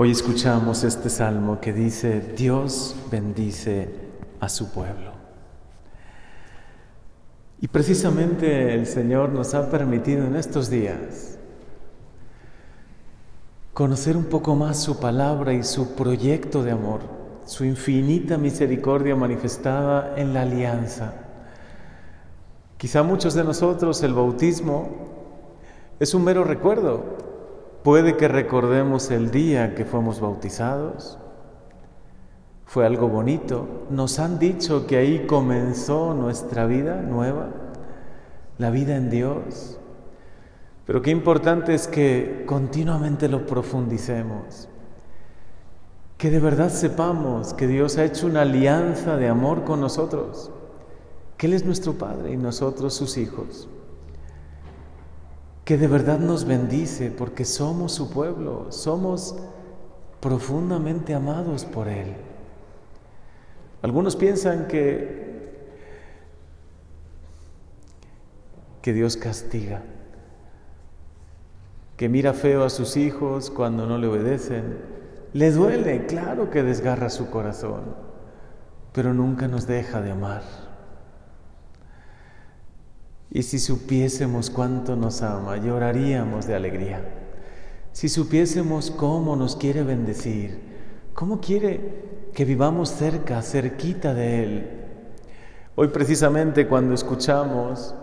Hoy escuchamos este salmo que dice, Dios bendice a su pueblo. Y precisamente el Señor nos ha permitido en estos días conocer un poco más su palabra y su proyecto de amor, su infinita misericordia manifestada en la alianza. Quizá muchos de nosotros el bautismo es un mero recuerdo, Puede que recordemos el día que fuimos bautizados. Fue algo bonito. Nos han dicho que ahí comenzó nuestra vida nueva, la vida en Dios. Pero qué importante es que continuamente lo profundicemos. Que de verdad sepamos que Dios ha hecho una alianza de amor con nosotros. Que Él es nuestro Padre y nosotros sus hijos que de verdad nos bendice porque somos su pueblo, somos profundamente amados por Él. Algunos piensan que, que Dios castiga, que mira feo a sus hijos cuando no le obedecen. Le duele, claro que desgarra su corazón, pero nunca nos deja de amar. Y si supiésemos cuánto nos ama, lloraríamos de alegría. Si supiésemos cómo nos quiere bendecir, cómo quiere que vivamos cerca, cerquita de Él. Hoy precisamente cuando escuchamos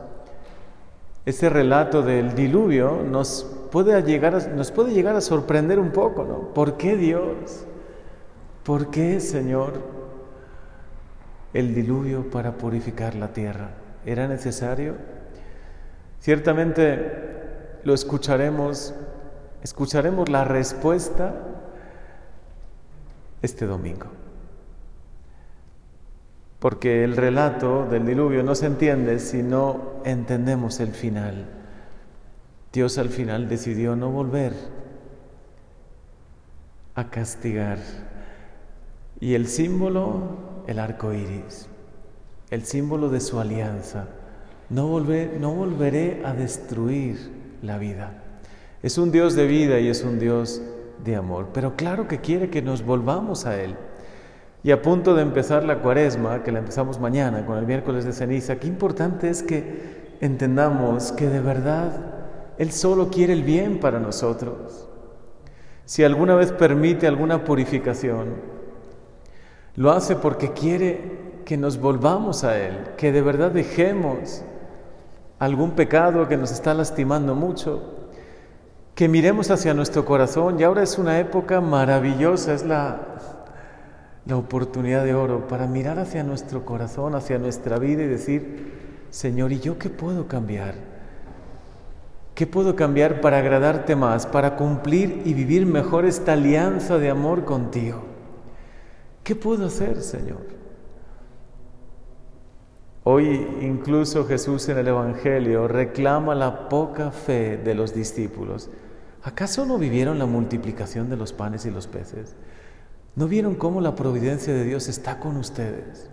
este relato del diluvio, nos puede llegar a, nos puede llegar a sorprender un poco, ¿no? ¿Por qué Dios? ¿Por qué, Señor, el diluvio para purificar la tierra? ¿Era necesario? Ciertamente lo escucharemos, escucharemos la respuesta este domingo. Porque el relato del diluvio no se entiende si no entendemos el final. Dios al final decidió no volver a castigar. Y el símbolo, el arco iris, el símbolo de su alianza no, no volveré a destruir la vida. Es un Dios de vida y es un Dios de amor, pero claro que quiere que nos volvamos a Él. Y a punto de empezar la cuaresma, que la empezamos mañana con el miércoles de ceniza, qué importante es que entendamos que de verdad Él solo quiere el bien para nosotros. Si alguna vez permite alguna purificación, lo hace porque quiere que nos volvamos a Él, que de verdad dejemos algún pecado que nos está lastimando mucho, que miremos hacia nuestro corazón y ahora es una época maravillosa, es la, la oportunidad de oro para mirar hacia nuestro corazón, hacia nuestra vida y decir, Señor, ¿y yo qué puedo cambiar? ¿Qué puedo cambiar para agradarte más, para cumplir y vivir mejor esta alianza de amor contigo? ¿Qué puedo hacer, Señor? Hoy incluso Jesús en el Evangelio reclama la poca fe de los discípulos. ¿Acaso no vivieron la multiplicación de los panes y los peces? ¿No vieron cómo la providencia de Dios está con ustedes?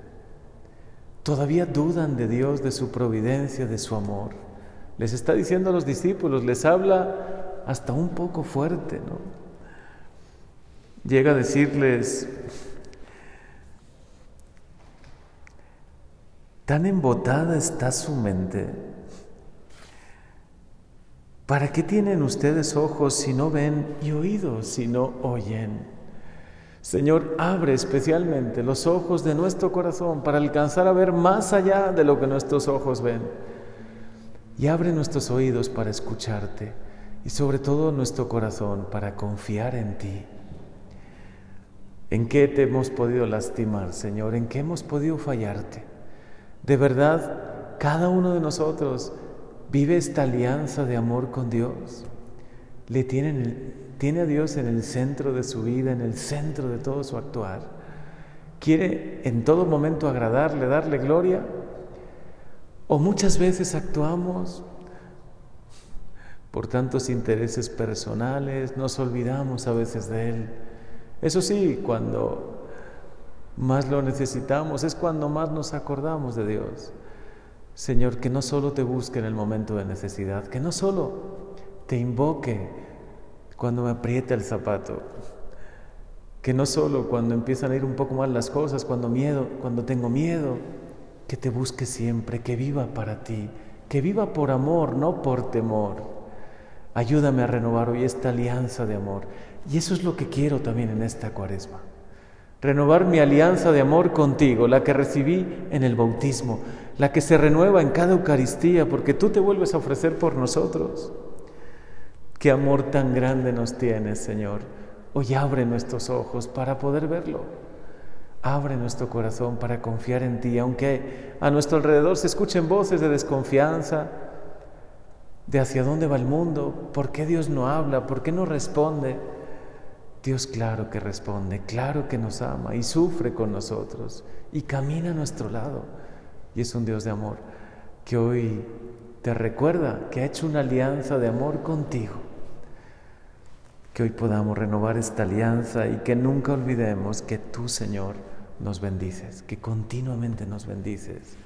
Todavía dudan de Dios, de su providencia, de su amor. Les está diciendo a los discípulos, les habla hasta un poco fuerte, ¿no? Llega a decirles, Tan embotada está su mente. ¿Para qué tienen ustedes ojos si no ven y oídos si no oyen? Señor, abre especialmente los ojos de nuestro corazón para alcanzar a ver más allá de lo que nuestros ojos ven. Y abre nuestros oídos para escucharte y sobre todo nuestro corazón para confiar en ti. ¿En qué te hemos podido lastimar, Señor? ¿En qué hemos podido fallarte? De verdad, cada uno de nosotros vive esta alianza de amor con Dios. Le tiene, tiene a Dios en el centro de su vida, en el centro de todo su actuar. Quiere en todo momento agradarle, darle gloria. O muchas veces actuamos por tantos intereses personales, nos olvidamos a veces de Él. Eso sí, cuando más lo necesitamos, es cuando más nos acordamos de Dios. Señor, que no solo te busque en el momento de necesidad, que no solo te invoque cuando me aprieta el zapato, Que no solo cuando empiezan a ir un poco mal las cosas, cuando miedo, cuando tengo miedo, que te busque siempre, que viva para ti, que viva por amor, no por temor. Ayúdame a renovar hoy esta alianza de amor. Y eso es lo que quiero también en esta cuaresma. Renovar mi alianza de amor contigo, la que recibí en el bautismo, la que se renueva en cada Eucaristía, porque tú te vuelves a ofrecer por nosotros. Qué amor tan grande nos tienes, Señor. Hoy abre nuestros ojos para poder verlo. Abre nuestro corazón para confiar en ti, aunque a nuestro alrededor se escuchen voces de desconfianza, de hacia dónde va el mundo, por qué Dios no habla, por qué no responde. Dios claro que responde, claro que nos ama y sufre con nosotros y camina a nuestro lado. Y es un Dios de amor que hoy te recuerda que ha hecho una alianza de amor contigo. Que hoy podamos renovar esta alianza y que nunca olvidemos que tú, Señor, nos bendices, que continuamente nos bendices,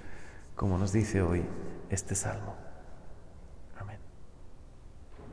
como nos dice hoy este salmo.